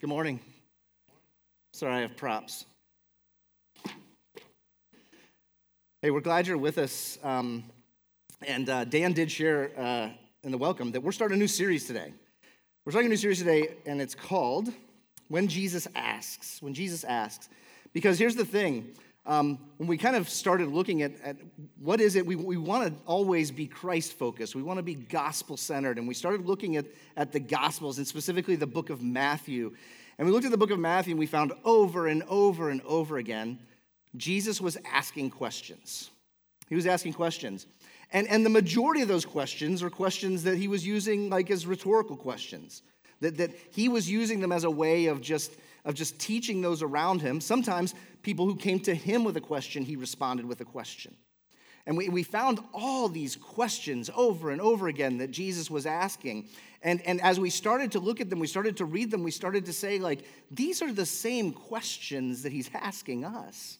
Good morning. Sorry, I have props. Hey, we're glad you're with us. Um, and uh, Dan did share uh, in the welcome that we're starting a new series today. We're starting a new series today, and it's called When Jesus Asks. When Jesus Asks. Because here's the thing um, when we kind of started looking at, at what is it, we, we want to always be Christ focused. We want to be gospel centered. And we started looking at, at the gospels and specifically the book of Matthew. And we looked at the book of Matthew and we found over and over and over again, Jesus was asking questions. He was asking questions. And, and the majority of those questions are questions that he was using like as rhetorical questions, that, that he was using them as a way of just of just teaching those around him. Sometimes people who came to him with a question, he responded with a question. And we, we found all these questions over and over again that Jesus was asking. And, and as we started to look at them, we started to read them, we started to say, like, these are the same questions that he's asking us.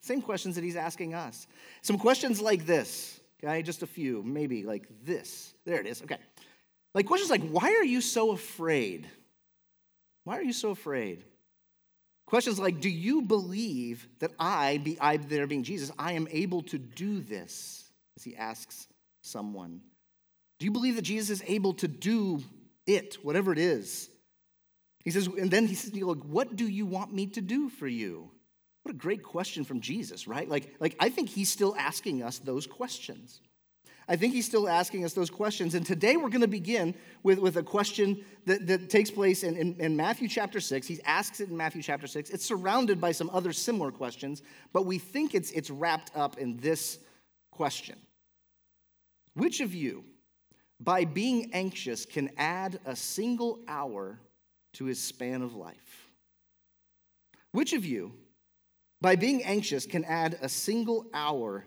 Same questions that he's asking us. Some questions like this, okay? Just a few, maybe like this. There it is, okay. Like questions like, why are you so afraid? Why are you so afraid? Questions like, do you believe that I, be I there being Jesus, I am able to do this? As he asks someone. Do you believe that Jesus is able to do it, whatever it is? He says, and then he says, Look, what do you want me to do for you? What a great question from Jesus, right? Like, like I think he's still asking us those questions. I think he's still asking us those questions. And today we're going to begin with, with a question that, that takes place in, in, in, Matthew chapter 6. He asks it in Matthew chapter 6. It's surrounded by some other similar questions, but we think it's, it's wrapped up in this question Which of you, by being anxious, can add a single hour to his span of life? Which of you, by being anxious, can add a single hour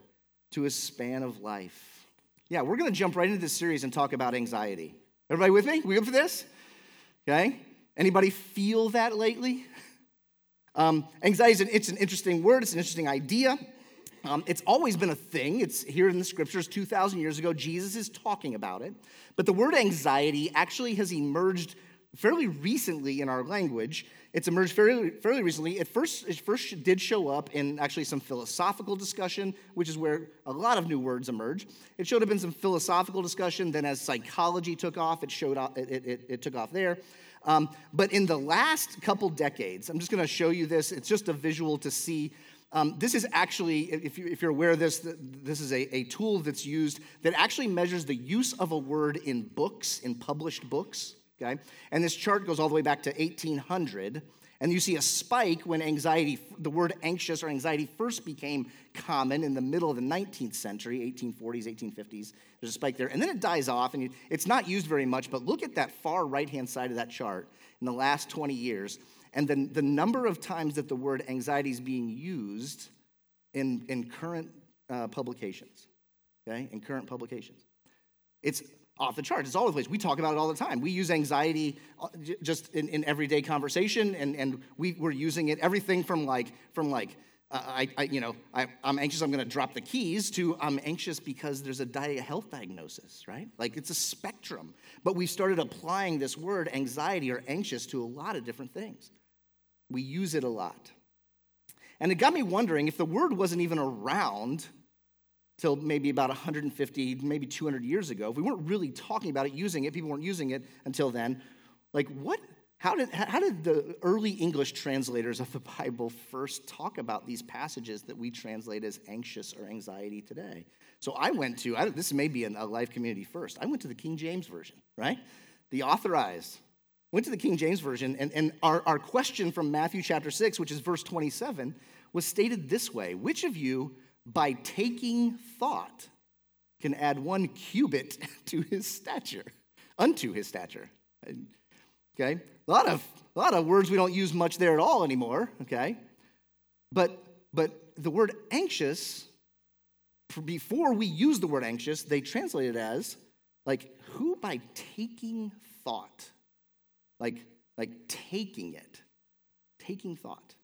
to his span of life? Yeah, we're going to jump right into this series and talk about anxiety. Everybody with me? We good for this? Okay. Anybody feel that lately? Um, anxiety is an, it's an interesting word. It's an interesting idea. Um, it's always been a thing. It's here in the scriptures 2,000 years ago. Jesus is talking about it. But the word anxiety actually has emerged fairly recently in our language. It's emerged fairly, fairly recently. It first, it first did show up in actually some philosophical discussion, which is where a lot of new words emerge. It showed up in some philosophical discussion. Then, as psychology took off, it showed up, it, it, it took off there. Um, but in the last couple decades, I'm just going to show you this. It's just a visual to see. Um, this is actually, if, you, are aware of this, this is a, a tool that's used that actually measures the use of a word in books, in published books okay? And this chart goes all the way back to 1800. And you see a spike when anxiety, the word anxious or anxiety first became common in the middle of the 19th century, 1840s, 1850s. There's a spike there. And then it dies off, and it's not used very much. But look at that far right hand side of that chart in the last 20 years. And then the number of times that the word anxiety is being used in, in current uh, publications, okay? In current publications. It's off the charts. It's all over the place. We talk about it all the time. We use anxiety uh, just in, in everyday conversation, and, and we, we're using it everything from like from like uh, I, I, you know I, am anxious. I'm going to drop the keys to I'm anxious because there's a di- health diagnosis, right? Like it's a spectrum. But we started applying this word anxiety or anxious to a lot of different things. We use it a lot, and it got me wondering if the word wasn't even around till maybe about 150, maybe 200 years ago, if we weren't really talking about it, using it, people weren't using it until then, like what, how did, how did the early English translators of the Bible first talk about these passages that we translate as anxious or anxiety today? So I went to, I, this may be a life community first, I went to the King James Version, right? The authorized. Went to the King James Version, and, and our, our question from Matthew chapter 6, which is verse 27, was stated this way Which of you by taking thought, can add one cubit to his stature, unto his stature. Okay? A lot of, a lot of words we don't use much there at all anymore, okay? But, but the word anxious, before we use the word anxious, they translate it as like who by taking thought, like, like taking it, taking thought.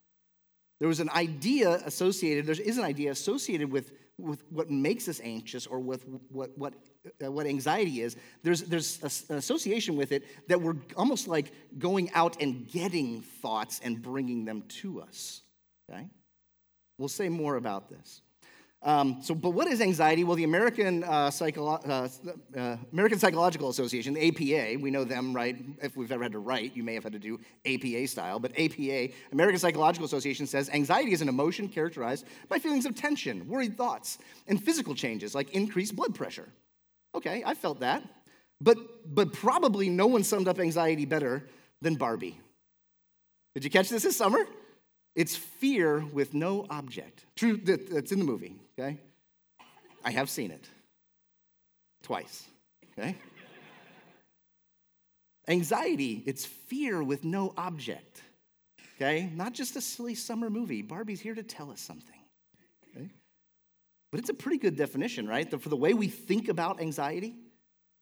There was an idea associated, there is an idea associated with, with what makes us anxious or with what, what, uh, what anxiety is, there's, there's a, an association with it that we're almost like going out and getting thoughts and bringing them to us. Okay? We'll say more about this. Um, so, but what is anxiety? Well, the American, uh, uh, uh, American Psychological Association, the APA, we know them, right? If we've ever had to write, you may have had to do APA style, but APA, American Psychological Association says anxiety is an emotion characterized by feelings of tension, worried thoughts, and physical changes like increased blood pressure. Okay, I felt that. But, but probably no one summed up anxiety better than Barbie. Did you catch this this summer? It's fear with no object. True, that's in the movie, okay? I have seen it twice, okay? Anxiety, it's fear with no object, okay? Not just a silly summer movie. Barbie's here to tell us something, okay? But it's a pretty good definition, right? For the way we think about anxiety.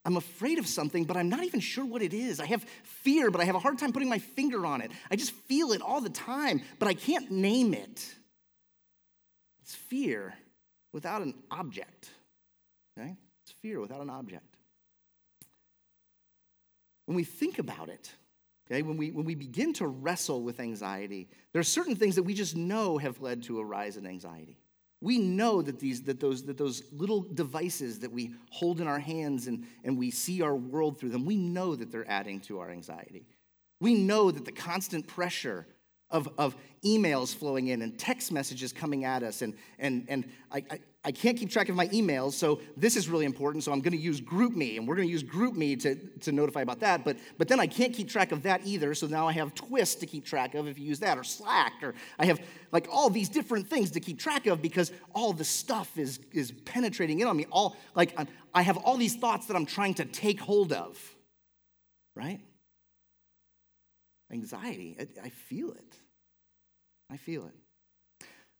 I'm afraid of something, but I'm not even sure what it is. I have fear, but I have a hard time putting my finger on it. I just feel it all the time, but I can't name it. It's fear without an object. Okay? It's fear without an object. When we think about it, okay, when we, when we begin to wrestle with anxiety, there are certain things that we just know have led to a rise in anxiety. We know that, these, that, those, that those little devices that we hold in our hands and, and we see our world through them, we know that they're adding to our anxiety. We know that the constant pressure of, of emails flowing in and text messages coming at us. And, and, and I, I, I can't keep track of my emails, so this is really important. So I'm going to use GroupMe, and we're going to use GroupMe to, to notify about that. But, but then I can't keep track of that either, so now I have Twist to keep track of if you use that, or Slack, or I have like all these different things to keep track of because all the stuff is, is penetrating in on me. All like I'm, I have all these thoughts that I'm trying to take hold of, right? Anxiety, I, I feel it. I feel it.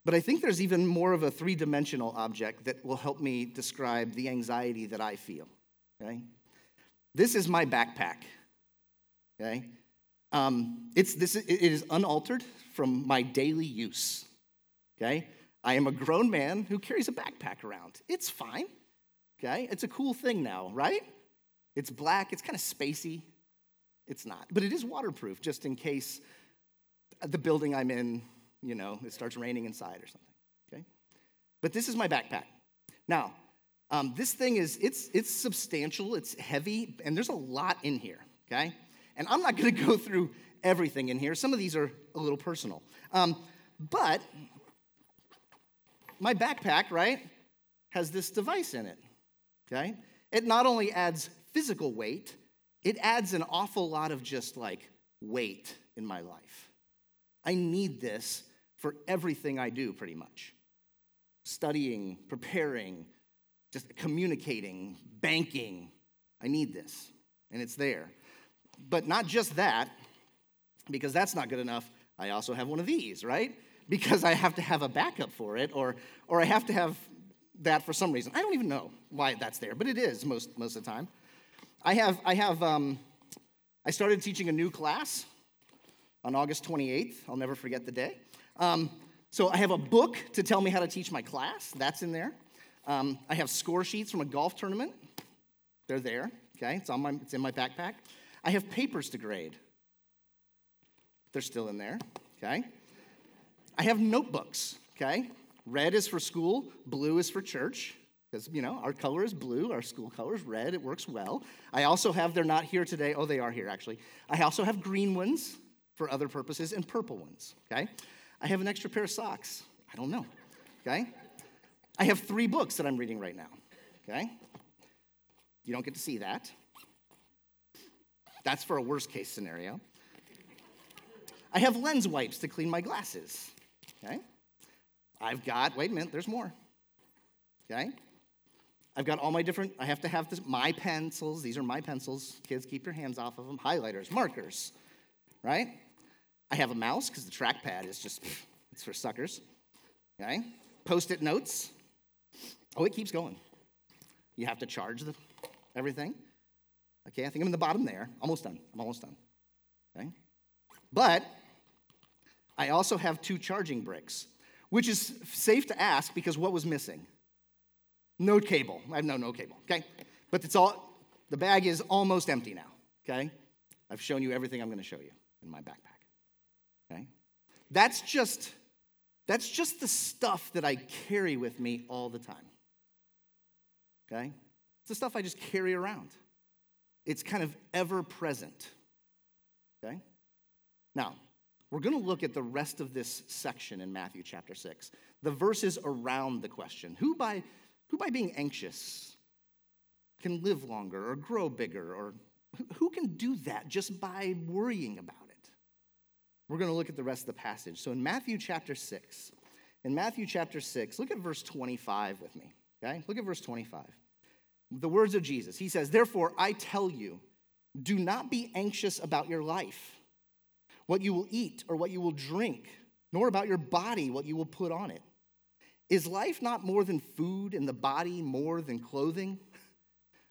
But I think there's even more of a three dimensional object that will help me describe the anxiety that I feel. Okay? This is my backpack. Okay? Um, it's, this, it is unaltered from my daily use. Okay? I am a grown man who carries a backpack around. It's fine. Okay? It's a cool thing now, right? It's black, it's kind of spacey. It's not. But it is waterproof just in case the building I'm in you know, it starts raining inside or something, okay? But this is my backpack. Now, um, this thing is, it's, it's substantial, it's heavy, and there's a lot in here, okay? And I'm not gonna go through everything in here. Some of these are a little personal. Um, but my backpack, right, has this device in it, okay? It not only adds physical weight, it adds an awful lot of just like weight in my life. I need this for everything I do, pretty much studying, preparing, just communicating, banking. I need this, and it's there. But not just that, because that's not good enough. I also have one of these, right? Because I have to have a backup for it, or, or I have to have that for some reason. I don't even know why that's there, but it is most, most of the time. I have, I have, um, I started teaching a new class on August 28th. I'll never forget the day. Um, so I have a book to tell me how to teach my class. That's in there. Um, I have score sheets from a golf tournament. They're there. Okay, it's on my it's in my backpack. I have papers to grade. They're still in there. Okay. I have notebooks. Okay. Red is for school. Blue is for church. Because, you know, our color is blue, our school color is red, it works well. I also have, they're not here today. Oh, they are here, actually. I also have green ones for other purposes and purple ones, okay? I have an extra pair of socks. I don't know. Okay? I have three books that I'm reading right now. Okay? You don't get to see that. That's for a worst case scenario. I have lens wipes to clean my glasses. Okay? I've got, wait a minute, there's more. Okay? I've got all my different, I have to have this, my pencils. These are my pencils. Kids, keep your hands off of them. Highlighters, markers, right? I have a mouse because the trackpad is just, it's for suckers. Okay? Post it notes. Oh, it keeps going. You have to charge the, everything. Okay, I think I'm in the bottom there. Almost done. I'm almost done. Okay? But I also have two charging bricks, which is safe to ask because what was missing? No cable. I have no, no cable, okay? But it's all, the bag is almost empty now, okay? I've shown you everything I'm going to show you in my backpack? That's just, that's just the stuff that I carry with me all the time, okay? It's the stuff I just carry around. It's kind of ever present, okay? Now, we're going to look at the rest of this section in Matthew chapter 6, the verses around the question who by, who by being anxious can live longer or grow bigger, or who can do that just by worrying about it? We're going to look at the rest of the passage. So in Matthew chapter 6, in Matthew chapter 6, look at verse 25 with me, okay? Look at verse 25. The words of Jesus. He says, Therefore, I tell you, do not be anxious about your life what you will eat or what you will drink, nor about your body, what you will put on it. Is life not more than food and the body more than clothing?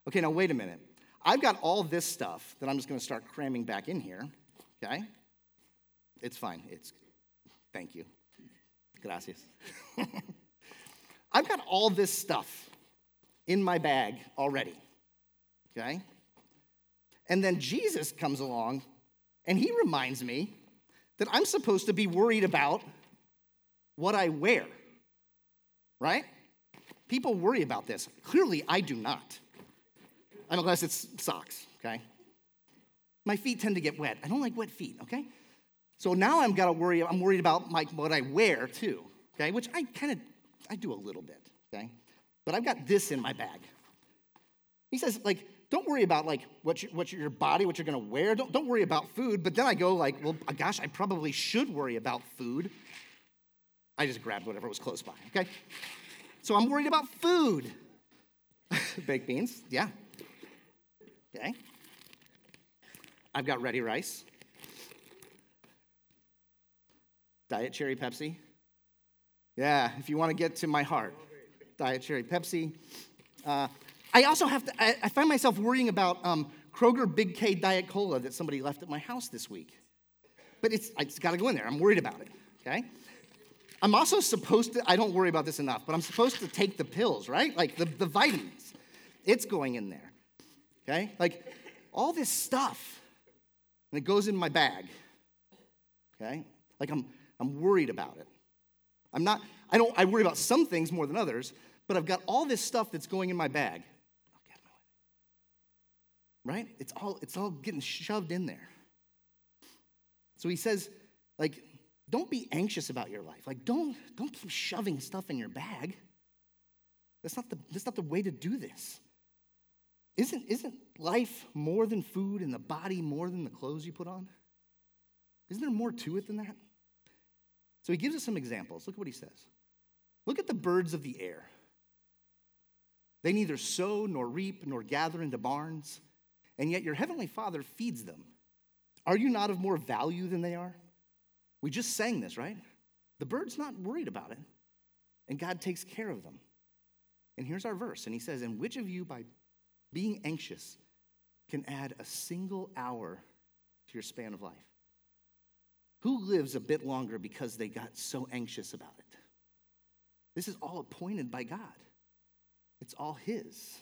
Okay, now wait a minute. I've got all this stuff that I'm just going to start cramming back in here, okay? It's fine. It's thank you. Gracias. I've got all this stuff in my bag already. Okay? And then Jesus comes along and he reminds me that I'm supposed to be worried about what I wear, right? People worry about this. Clearly, I do not. Unless it's socks, okay? My feet tend to get wet. I don't like wet feet, okay? So now I'm gotta worry, I'm worried about my, what I wear too, okay? Which I kind of, I do a little bit, okay? But I've got this in my bag. He says, like, don't worry about like what, you, what your body, what you're gonna wear. Don't, don't worry about food. But then I go like, well, uh, gosh, I probably should worry about food. I just grabbed whatever was close by, okay? So I'm worried about food. Baked beans, yeah. Okay. I've got ready rice. Diet Cherry Pepsi. Yeah, if you want to get to my heart. Diet Cherry Pepsi. Uh, I also have to, I, I find myself worrying about um, Kroger Big K Diet Cola that somebody left at my house this week. But it's, it's got to go in there. I'm worried about it, okay? I'm also supposed to, I don't worry about this enough, but I'm supposed to take the pills, right? Like the, the vitamins. It's going in there, okay? Like all this stuff, and it goes in my bag, okay? Like I'm, I'm worried about it. I'm not, I don't, I worry about some things more than others, but I've got all this stuff that's going in my bag right? It's all, it's all getting shoved in there. So he says, like, don't be anxious about your life. Like, don't, don't keep shoving stuff in your bag. That's not the, that's not the way to do this. Isn't, isn't life more than food and the body more than the clothes you put on? Isn't there more to it than that? So he gives us some examples. Look at what he says. Look at the birds of the air. They neither sow nor reap nor gather into barns, and yet your heavenly Father feeds them. Are you not of more value than they are? We just sang this, right? The bird's not worried about it, and God takes care of them. And here's our verse, and he says, And which of you, by being anxious, can add a single hour to your span of life? Who lives a bit longer because they got so anxious about it? This is all appointed by God, it's all His.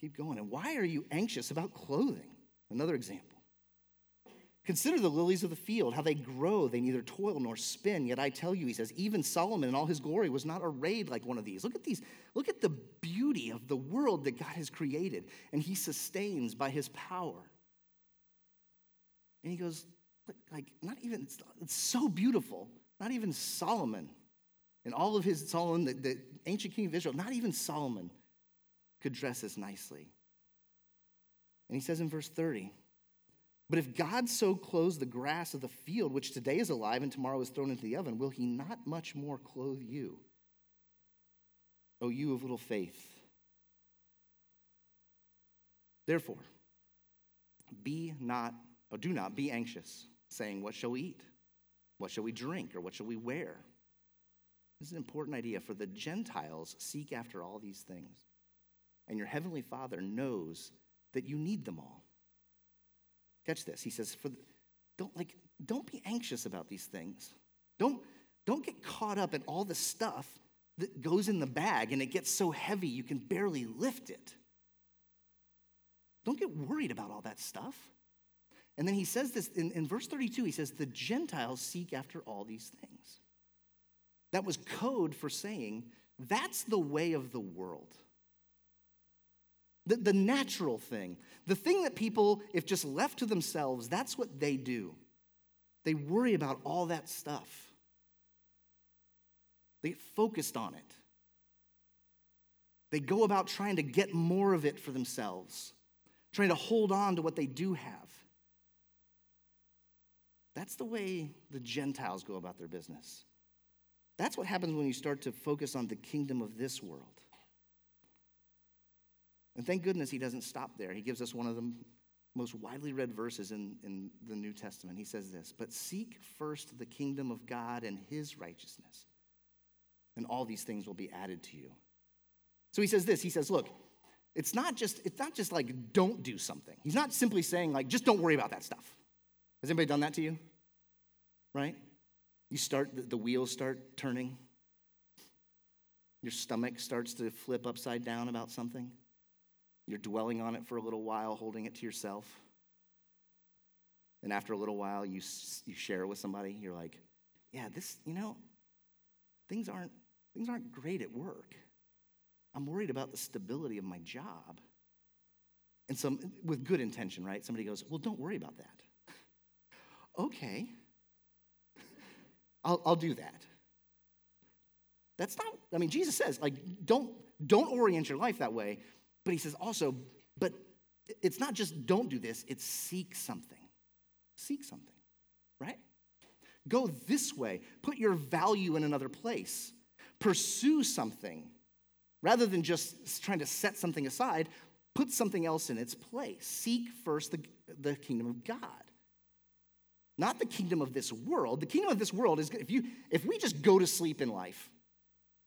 Keep going. And why are you anxious about clothing? Another example. Consider the lilies of the field, how they grow. They neither toil nor spin. Yet I tell you, he says, even Solomon in all his glory was not arrayed like one of these. Look at these. Look at the beauty of the world that God has created, and he sustains by his power. And he goes, like, not even, it's so beautiful. Not even Solomon, and all of his, Solomon, the, the ancient king of Israel, not even Solomon could dress as nicely. And he says in verse 30, but if God so clothes the grass of the field, which today is alive and tomorrow is thrown into the oven, will he not much more clothe you? O you of little faith. Therefore, be not, or do not be anxious, saying, What shall we eat? What shall we drink? Or what shall we wear? This is an important idea, for the Gentiles seek after all these things and your heavenly Father knows that you need them all. Catch this. He says, for the, don't like don't be anxious about these things. Don't don't get caught up in all the stuff that goes in the bag and it gets so heavy you can barely lift it. Don't get worried about all that stuff. And then he says this in, in verse 32 he says, The Gentiles seek after all these things. That was code for saying, that's the way of the world. The, the natural thing, the thing that people, if just left to themselves, that's what they do. They worry about all that stuff. They get focused on it. They go about trying to get more of it for themselves, trying to hold on to what they do have. That's the way the Gentiles go about their business. That's what happens when you start to focus on the kingdom of this world. And thank goodness he doesn't stop there. He gives us one of the most widely read verses in, in the New Testament. He says this But seek first the kingdom of God and his righteousness, and all these things will be added to you. So he says this He says, Look, it's not just, it's not just like don't do something. He's not simply saying, like, just don't worry about that stuff. Has anybody done that to you? Right? You start, the wheels start turning. Your stomach starts to flip upside down about something. You're dwelling on it for a little while, holding it to yourself. And after a little while, you, you share it with somebody. You're like, yeah, this, you know, things aren't, things aren't great at work. I'm worried about the stability of my job. And some, with good intention, right? Somebody goes, well, don't worry about that. Okay, I'll, I'll do that. That's not, I mean, Jesus says, like, don't, don't orient your life that way. But he says also, but it's not just don't do this, it's seek something. Seek something, right? Go this way. Put your value in another place. Pursue something. Rather than just trying to set something aside, put something else in its place. Seek first the, the kingdom of God. Not the kingdom of this world. The kingdom of this world is if you if we just go to sleep in life,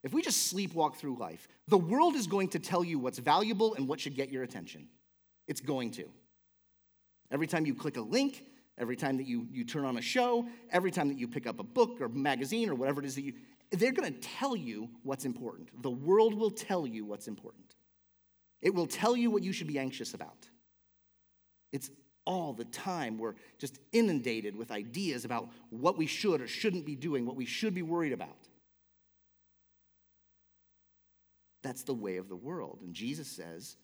if we just sleepwalk through life, the world is going to tell you what's valuable and what should get your attention. It's going to. Every time you click a link, every time that you, you turn on a show, every time that you pick up a book or magazine or whatever it is that you, they're going to tell you what's important. The world will tell you what's important. It will tell you what you should be anxious about. It's all the time we're just inundated with ideas about what we should or shouldn't be doing, what we should be worried about. That's the way of the world. And Jesus says,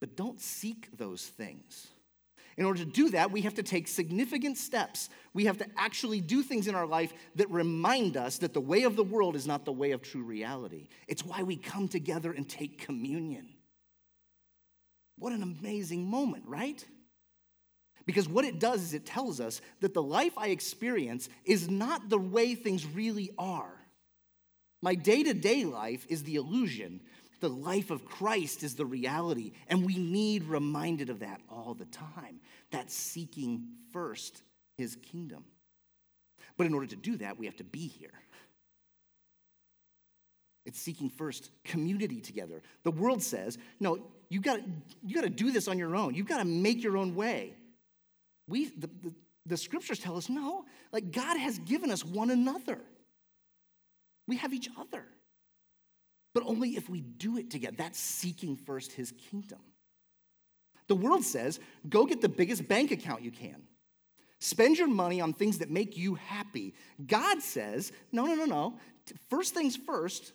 but don't seek those things. In order to do that, we have to take significant steps. We have to actually do things in our life that remind us that the way of the world is not the way of true reality. It's why we come together and take communion. What an amazing moment, right? Because what it does is it tells us that the life I experience is not the way things really are. My day to day life is the illusion, the life of Christ is the reality, and we need reminded of that all the time. That seeking first his kingdom. But in order to do that, we have to be here. It's seeking first community together. The world says, no, you got you got to do this on your own. You've got to make your own way. We the, the, the scriptures tell us no, like God has given us one another. We have each other but only if we do it together. That's seeking first his kingdom. The world says go get the biggest bank account you can. Spend your money on things that make you happy. God says, no, no, no, no. First things first,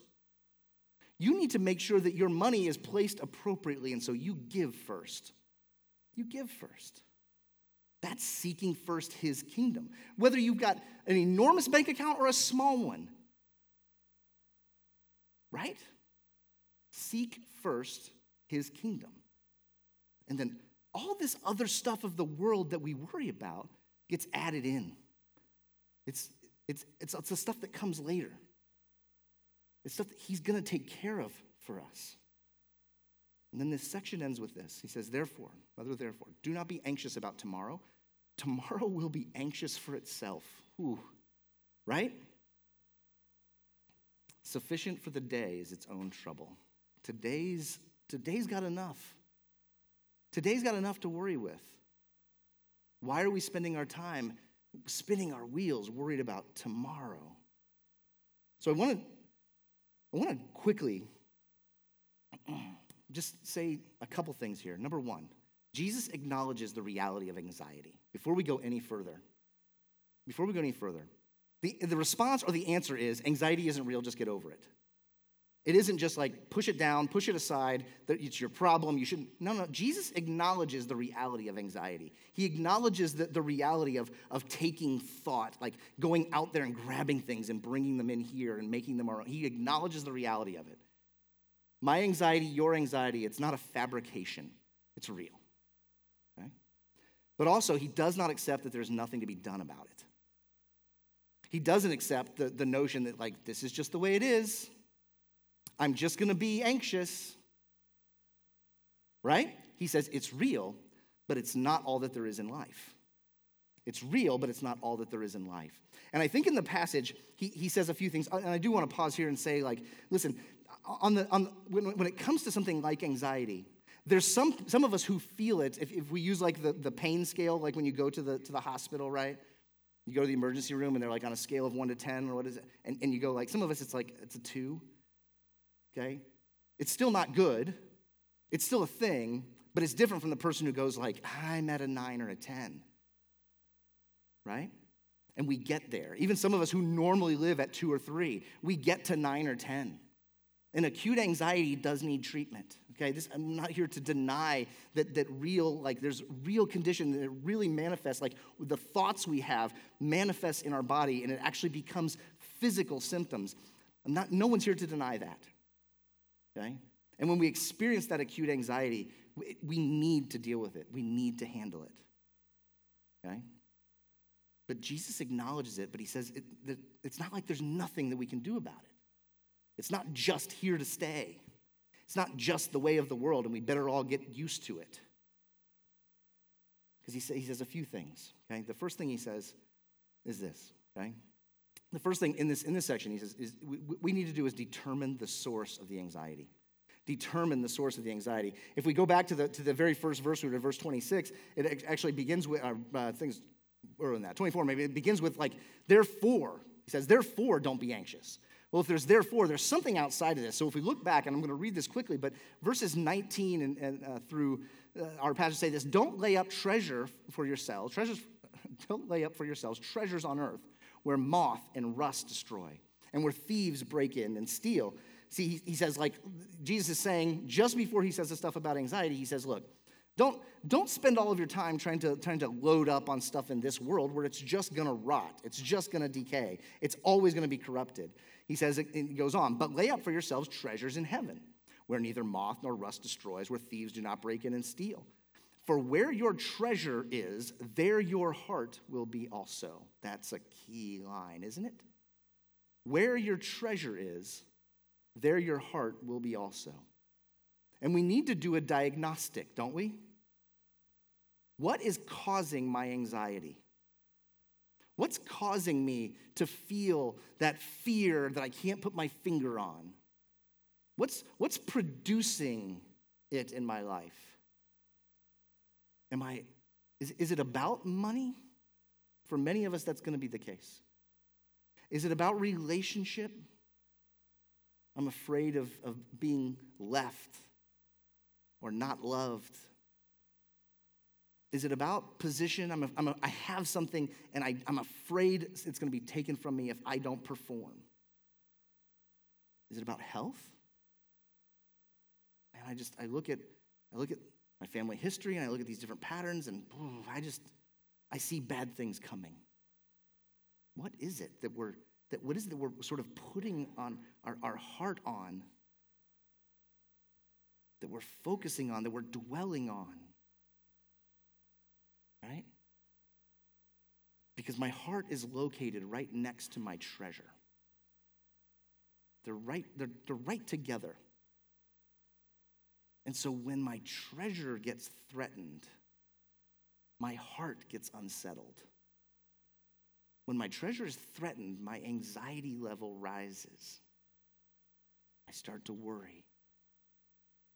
you need to make sure that your money is placed appropriately, and so you give first. You give first. That's seeking first his kingdom. Whether you've got an enormous bank account or a small one, right? Seek first his kingdom. And then all this other stuff of the world that we worry about gets added in. It's, it's, it's, it's the stuff that comes later. It's stuff that he's going to take care of for us. And then this section ends with this. He says, Therefore, mother, therefore, do not be anxious about tomorrow. Tomorrow will be anxious for itself. Ooh, right? Sufficient for the day is its own trouble. Today's, today's got enough. Today's got enough to worry with. Why are we spending our time spinning our wheels worried about tomorrow? So I want to I want to quickly just say a couple things here. Number one, Jesus acknowledges the reality of anxiety. Before we go any further, before we go any further, the, the response or the answer is anxiety isn't real, just get over it. It isn't just like push it down, push it aside, that it's your problem, you shouldn't. No, no, Jesus acknowledges the reality of anxiety. He acknowledges the, the reality of, of taking thought, like going out there and grabbing things and bringing them in here and making them our own. He acknowledges the reality of it. My anxiety, your anxiety, it's not a fabrication, it's real. But also, he does not accept that there's nothing to be done about it. He doesn't accept the, the notion that, like, this is just the way it is. I'm just going to be anxious. Right? He says it's real, but it's not all that there is in life. It's real, but it's not all that there is in life. And I think in the passage, he, he says a few things. And I do want to pause here and say, like, listen, on the, on, when, when it comes to something like anxiety, there's some, some of us who feel it. If, if we use like the, the pain scale, like when you go to the, to the hospital, right? You go to the emergency room and they're like on a scale of one to 10, or what is it? And, and you go like, some of us, it's like, it's a two okay? It's still not good. It's still a thing, but it's different from the person who goes like, I'm at a 9 or a 10. Right? And we get there. Even some of us who normally live at 2 or 3, we get to 9 or 10. And acute anxiety does need treatment. Okay, this, I'm not here to deny that, that real, like there's real condition that really manifests, like the thoughts we have manifest in our body and it actually becomes physical symptoms. I'm not, no one's here to deny that. Okay? And when we experience that acute anxiety, we need to deal with it. We need to handle it. Okay? But Jesus acknowledges it, but he says it, it's not like there's nothing that we can do about it. It's not just here to stay. It's not just the way of the world, and we better all get used to it. Because he, say, he says a few things. Okay? The first thing he says is this. Okay? The first thing in this, in this section, he says, is we, we need to do is determine the source of the anxiety. Determine the source of the anxiety. If we go back to the, to the very first verse, we're to verse 26, it actually begins with uh, uh, things earlier than that, 24 maybe. It begins with, like, therefore. He says, therefore, don't be anxious. Well, if there's therefore, there's something outside of this. So if we look back, and I'm going to read this quickly, but verses 19 and, and uh, through uh, our passage say this Don't lay up treasure for yourselves, treasures, don't lay up for yourselves treasures on earth where moth and rust destroy, and where thieves break in and steal. See, he, he says, like, Jesus is saying, just before he says the stuff about anxiety, he says, look, don't, don't spend all of your time trying to, trying to load up on stuff in this world where it's just gonna rot, it's just gonna decay, it's always gonna be corrupted. He says, it goes on, but lay up for yourselves treasures in heaven, where neither moth nor rust destroys, where thieves do not break in and steal. For where your treasure is, there your heart will be also. That's a key line, isn't it? Where your treasure is, there your heart will be also. And we need to do a diagnostic, don't we? What is causing my anxiety? What's causing me to feel that fear that I can't put my finger on? What's, what's producing it in my life? Am I, is, is it about money? For many of us, that's going to be the case. Is it about relationship? I'm afraid of, of being left or not loved. Is it about position? I'm a, I'm a, I have something and I, I'm afraid it's going to be taken from me if I don't perform. Is it about health? And I just, I look at, I look at my family history and I look at these different patterns and ooh, I just, I see bad things coming. What is it that we're, that what is it that we're sort of putting on our, our heart on, that we're focusing on, that we're dwelling on? Right? Because my heart is located right next to my treasure. They're right, they're, they're right together. And so when my treasure gets threatened, my heart gets unsettled. When my treasure is threatened, my anxiety level rises. I start to worry.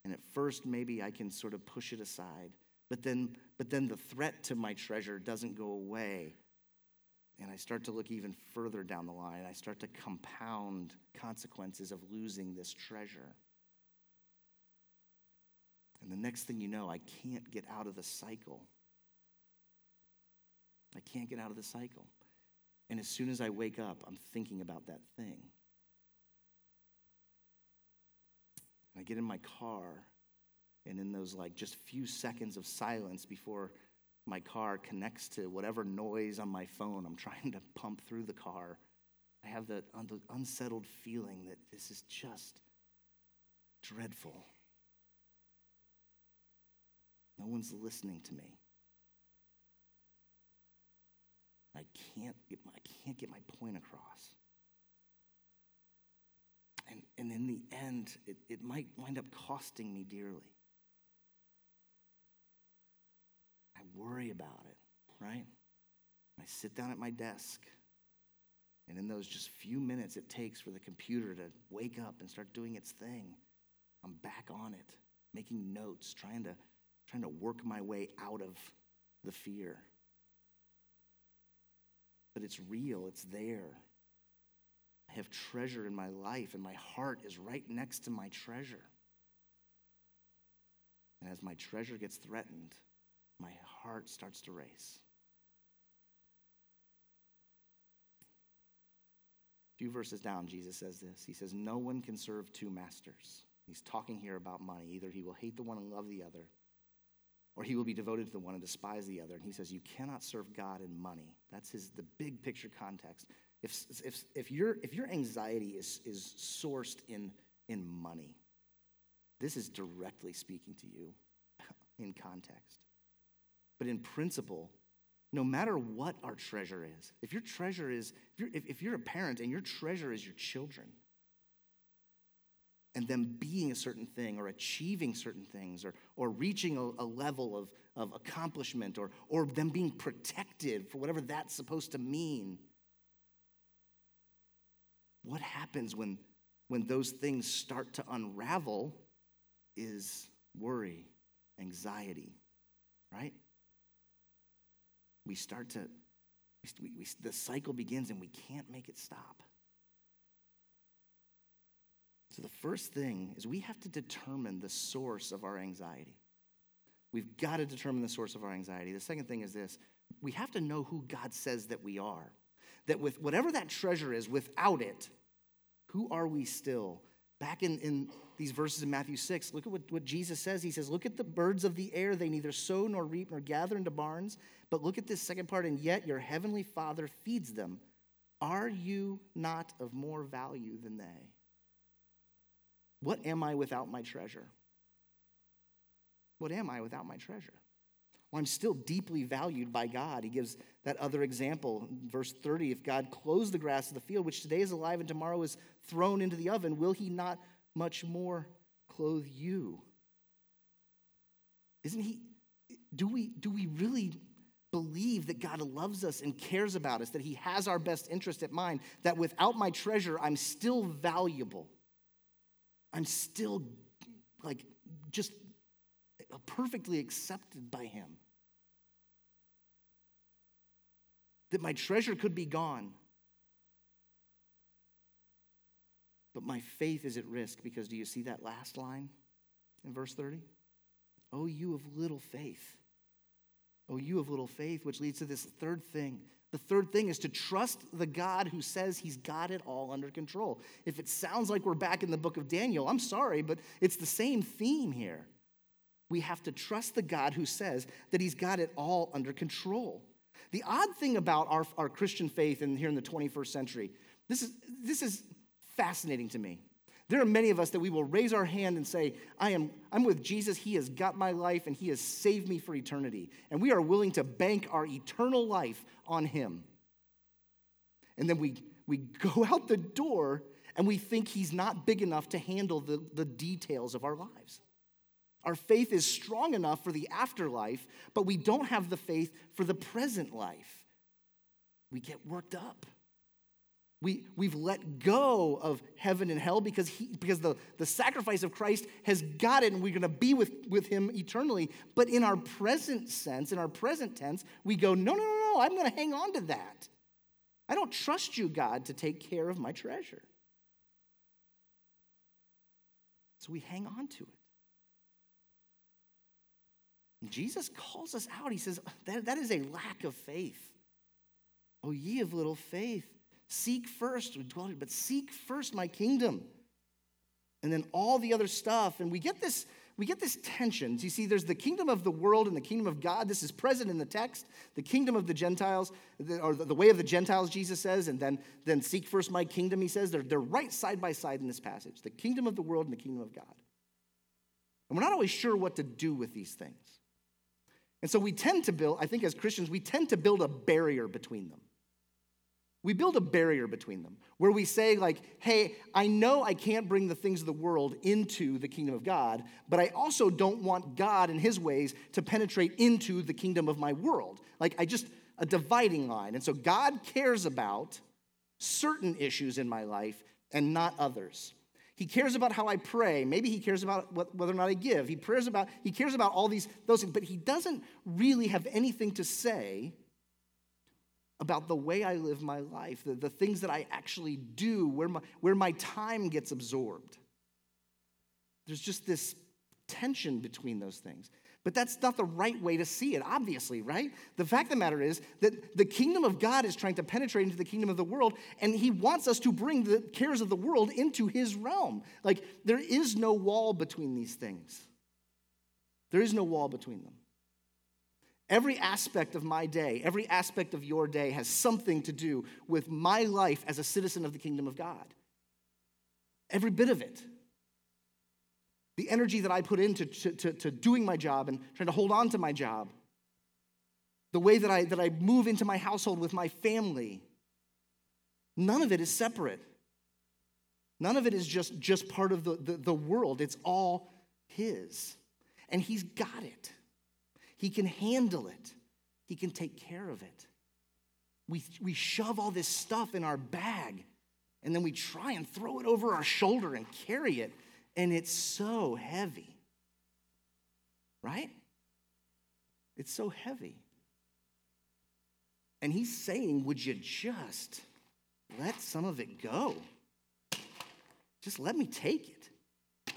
And at first, maybe I can sort of push it aside. But then, but then the threat to my treasure doesn't go away. And I start to look even further down the line. I start to compound consequences of losing this treasure. And the next thing you know, I can't get out of the cycle. I can't get out of the cycle. And as soon as I wake up, I'm thinking about that thing. I get in my car, and in those like just few seconds of silence before my car connects to whatever noise on my phone I'm trying to pump through the car, I have the unsettled feeling that this is just dreadful. No one's listening to me. I can't get my, I can't get my point across. And, and in the end, it, it might wind up costing me dearly. I worry about it, right? I sit down at my desk, and in those just few minutes it takes for the computer to wake up and start doing its thing, I'm back on it, making notes, trying to, trying to work my way out of the fear. But it's real, it's there. I have treasure in my life, and my heart is right next to my treasure. And as my treasure gets threatened, my heart starts to race. A few verses down, Jesus says this. He says, No one can serve two masters. He's talking here about money. Either he will hate the one and love the other, or he will be devoted to the one and despise the other. And he says, You cannot serve God and money. That's his the big picture context. If, if, if, your, if your anxiety is, is sourced in, in money, this is directly speaking to you in context. But in principle, no matter what our treasure is, if your treasure is, if you're, if, if you're a parent and your treasure is your children, and them being a certain thing or achieving certain things or, or reaching a, a, level of, of accomplishment or, or them being protected for whatever that's supposed to mean. What happens when, when those things start to unravel is worry, anxiety, right? We start to, we, we, the cycle begins and we can't make it stop. So, the first thing is we have to determine the source of our anxiety. We've got to determine the source of our anxiety. The second thing is this we have to know who God says that we are. That with whatever that treasure is, without it, who are we still? Back in, in these verses in Matthew 6, look at what, what Jesus says. He says, Look at the birds of the air. They neither sow nor reap nor gather into barns. But look at this second part, and yet your heavenly Father feeds them. Are you not of more value than they? What am I without my treasure? What am I without my treasure? Well, I'm still deeply valued by God. He gives that other example, verse 30. If God clothes the grass of the field, which today is alive and tomorrow is thrown into the oven, will he not much more clothe you? Isn't he? Do we, do we really believe that God loves us and cares about us, that he has our best interest at mind, that without my treasure, I'm still valuable? I'm still like just perfectly accepted by him. That my treasure could be gone. But my faith is at risk because do you see that last line in verse 30? Oh, you of little faith. Oh, you of little faith, which leads to this third thing. The third thing is to trust the God who says he's got it all under control. If it sounds like we're back in the book of Daniel, I'm sorry, but it's the same theme here. We have to trust the God who says that he's got it all under control. The odd thing about our, our Christian faith in, here in the 21st century, this is, this is fascinating to me. There are many of us that we will raise our hand and say, I am, I'm with Jesus. He has got my life and he has saved me for eternity. And we are willing to bank our eternal life on him. And then we, we go out the door and we think he's not big enough to handle the, the details of our lives. Our faith is strong enough for the afterlife, but we don't have the faith for the present life. We get worked up. We, we've let go of heaven and hell because, he, because the, the sacrifice of Christ has got it and we're going to be with, with him eternally. But in our present sense, in our present tense, we go, no, no, no, no, I'm going to hang on to that. I don't trust you, God, to take care of my treasure. So we hang on to it. And Jesus calls us out. He says, that, that is a lack of faith. Oh, ye of little faith, seek first, but seek first my kingdom. And then all the other stuff. And we get this, we get this tension. You see, there's the kingdom of the world and the kingdom of God. This is present in the text. The kingdom of the Gentiles, or the way of the Gentiles, Jesus says, and then, then seek first my kingdom, he says. They're, they're right side by side in this passage the kingdom of the world and the kingdom of God. And we're not always sure what to do with these things. And so we tend to build, I think as Christians, we tend to build a barrier between them. We build a barrier between them where we say, like, hey, I know I can't bring the things of the world into the kingdom of God, but I also don't want God and his ways to penetrate into the kingdom of my world. Like, I just, a dividing line. And so God cares about certain issues in my life and not others. He cares about how I pray. Maybe he cares about whether or not I give. He cares about he cares about all these those things, but he doesn't really have anything to say about the way I live my life, the, the things that I actually do, where my, where my time gets absorbed. There's just this tension between those things. But that's not the right way to see it, obviously, right? The fact of the matter is that the kingdom of God is trying to penetrate into the kingdom of the world, and he wants us to bring the cares of the world into his realm. Like, there is no wall between these things, there is no wall between them. Every aspect of my day, every aspect of your day has something to do with my life as a citizen of the kingdom of God. Every bit of it. The energy that I put into to, to, to doing my job and trying to hold on to my job. The way that I, that I move into my household with my family. None of it is separate. None of it is just, just part of the, the, the world. It's all His. And He's got it. He can handle it, He can take care of it. We, we shove all this stuff in our bag and then we try and throw it over our shoulder and carry it, and it's so heavy. Right? It's so heavy. And he's saying, Would you just let some of it go? Just let me take it.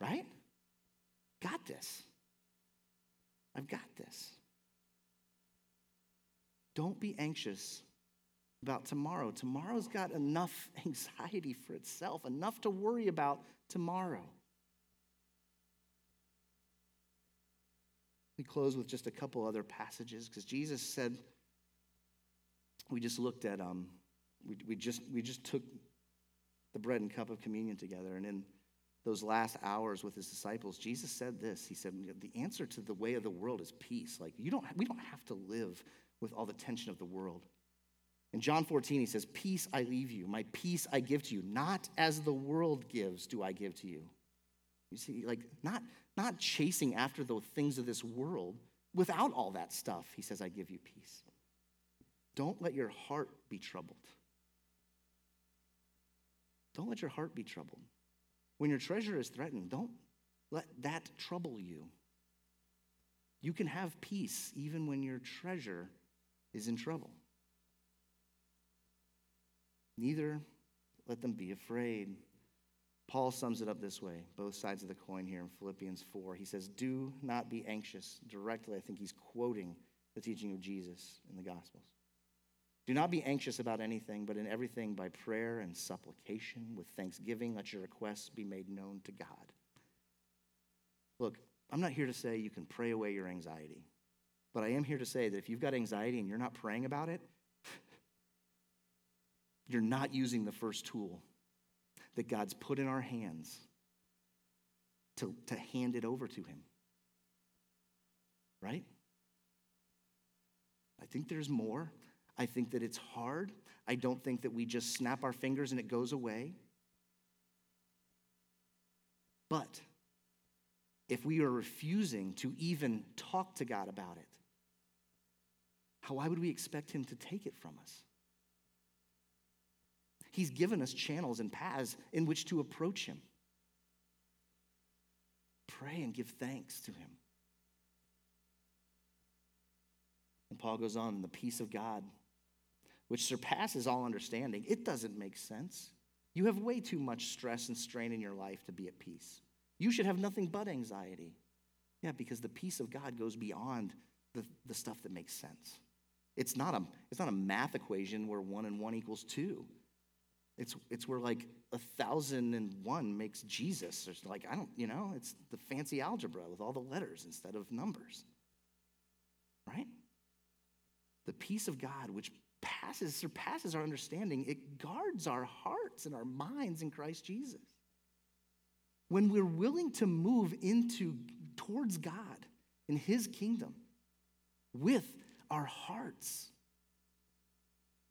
Right? Got this. I've got this. Don't be anxious about tomorrow. Tomorrow's got enough anxiety for itself, enough to worry about tomorrow. We close with just a couple other passages because Jesus said, we just looked at, um, we, we, just, we just took the bread and cup of communion together, and in those last hours with his disciples, Jesus said this. He said, The answer to the way of the world is peace. Like, you don't, we don't have to live with all the tension of the world. In John 14, he says, Peace I leave you, my peace I give to you. Not as the world gives do I give to you. You see, like, not, not chasing after the things of this world. Without all that stuff, he says, I give you peace. Don't let your heart be troubled. Don't let your heart be troubled. When your treasure is threatened, don't let that trouble you. You can have peace even when your treasure is in trouble. Neither let them be afraid. Paul sums it up this way, both sides of the coin here in Philippians 4. He says, Do not be anxious. Directly, I think he's quoting the teaching of Jesus in the Gospels. Do not be anxious about anything, but in everything by prayer and supplication with thanksgiving, let your requests be made known to God. Look, I'm not here to say you can pray away your anxiety, but I am here to say that if you've got anxiety and you're not praying about it, you're not using the first tool that God's put in our hands to, to hand it over to Him. Right? I think there's more. I think that it's hard. I don't think that we just snap our fingers and it goes away. But if we are refusing to even talk to God about it, how, why would we expect Him to take it from us? He's given us channels and paths in which to approach Him. Pray and give thanks to Him. And Paul goes on, the peace of God which surpasses all understanding. It doesn't make sense. You have way too much stress and strain in your life to be at peace. You should have nothing but anxiety. Yeah, because the peace of God goes beyond the, the stuff that makes sense. It's not, a, it's not a math equation where one and one equals two. It's, it's where like a thousand and one makes Jesus. It's like, I don't, you know, it's the fancy algebra with all the letters instead of numbers. Right? The peace of God, which passes, surpasses our understanding, it guards our hearts and our minds in Christ Jesus. When we're willing to move into towards God in his kingdom with our hearts,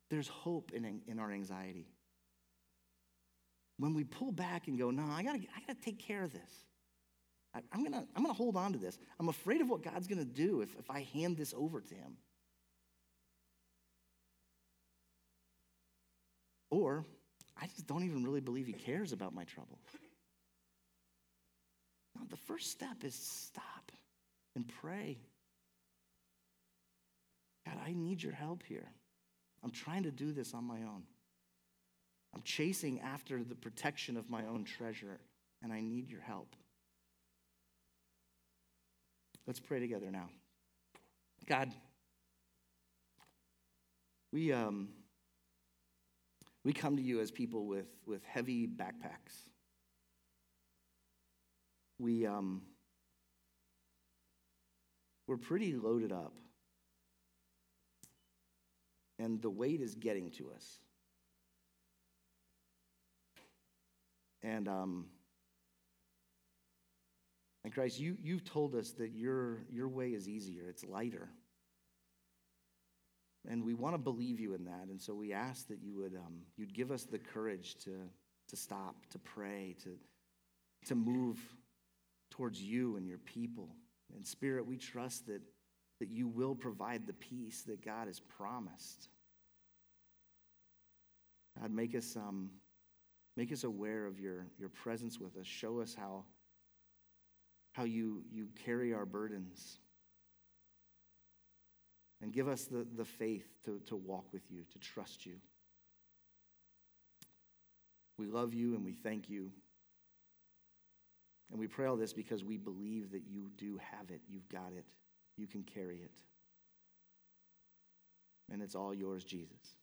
there's hope in, in our anxiety. When we pull back and go, no, I gotta, I gotta take care of this. I, am gonna, I'm gonna hold on to this. I'm afraid of what God's gonna do if, if I hand this over to him. Or I just don't even really believe he cares about my trouble. No, the first step is stop and pray. God, I need your help here. I'm trying to do this on my own. I'm chasing after the protection of my own treasure, and I need your help. Let's pray together now. God, we, um, we come to you as people with, with heavy backpacks. We, um, we're pretty loaded up and the weight is getting to us. And, um, and Christ, you, you've told us that your, your way is easier, it's lighter. And we want to believe you in that. And so we ask that you would um, you'd give us the courage to, to stop, to pray, to, to move towards you and your people. And Spirit, we trust that, that you will provide the peace that God has promised. God, make us, um, make us aware of your, your presence with us. Show us how, how you, you carry our burdens. And give us the, the faith to, to walk with you, to trust you. We love you and we thank you. And we pray all this because we believe that you do have it. You've got it. You can carry it. And it's all yours, Jesus.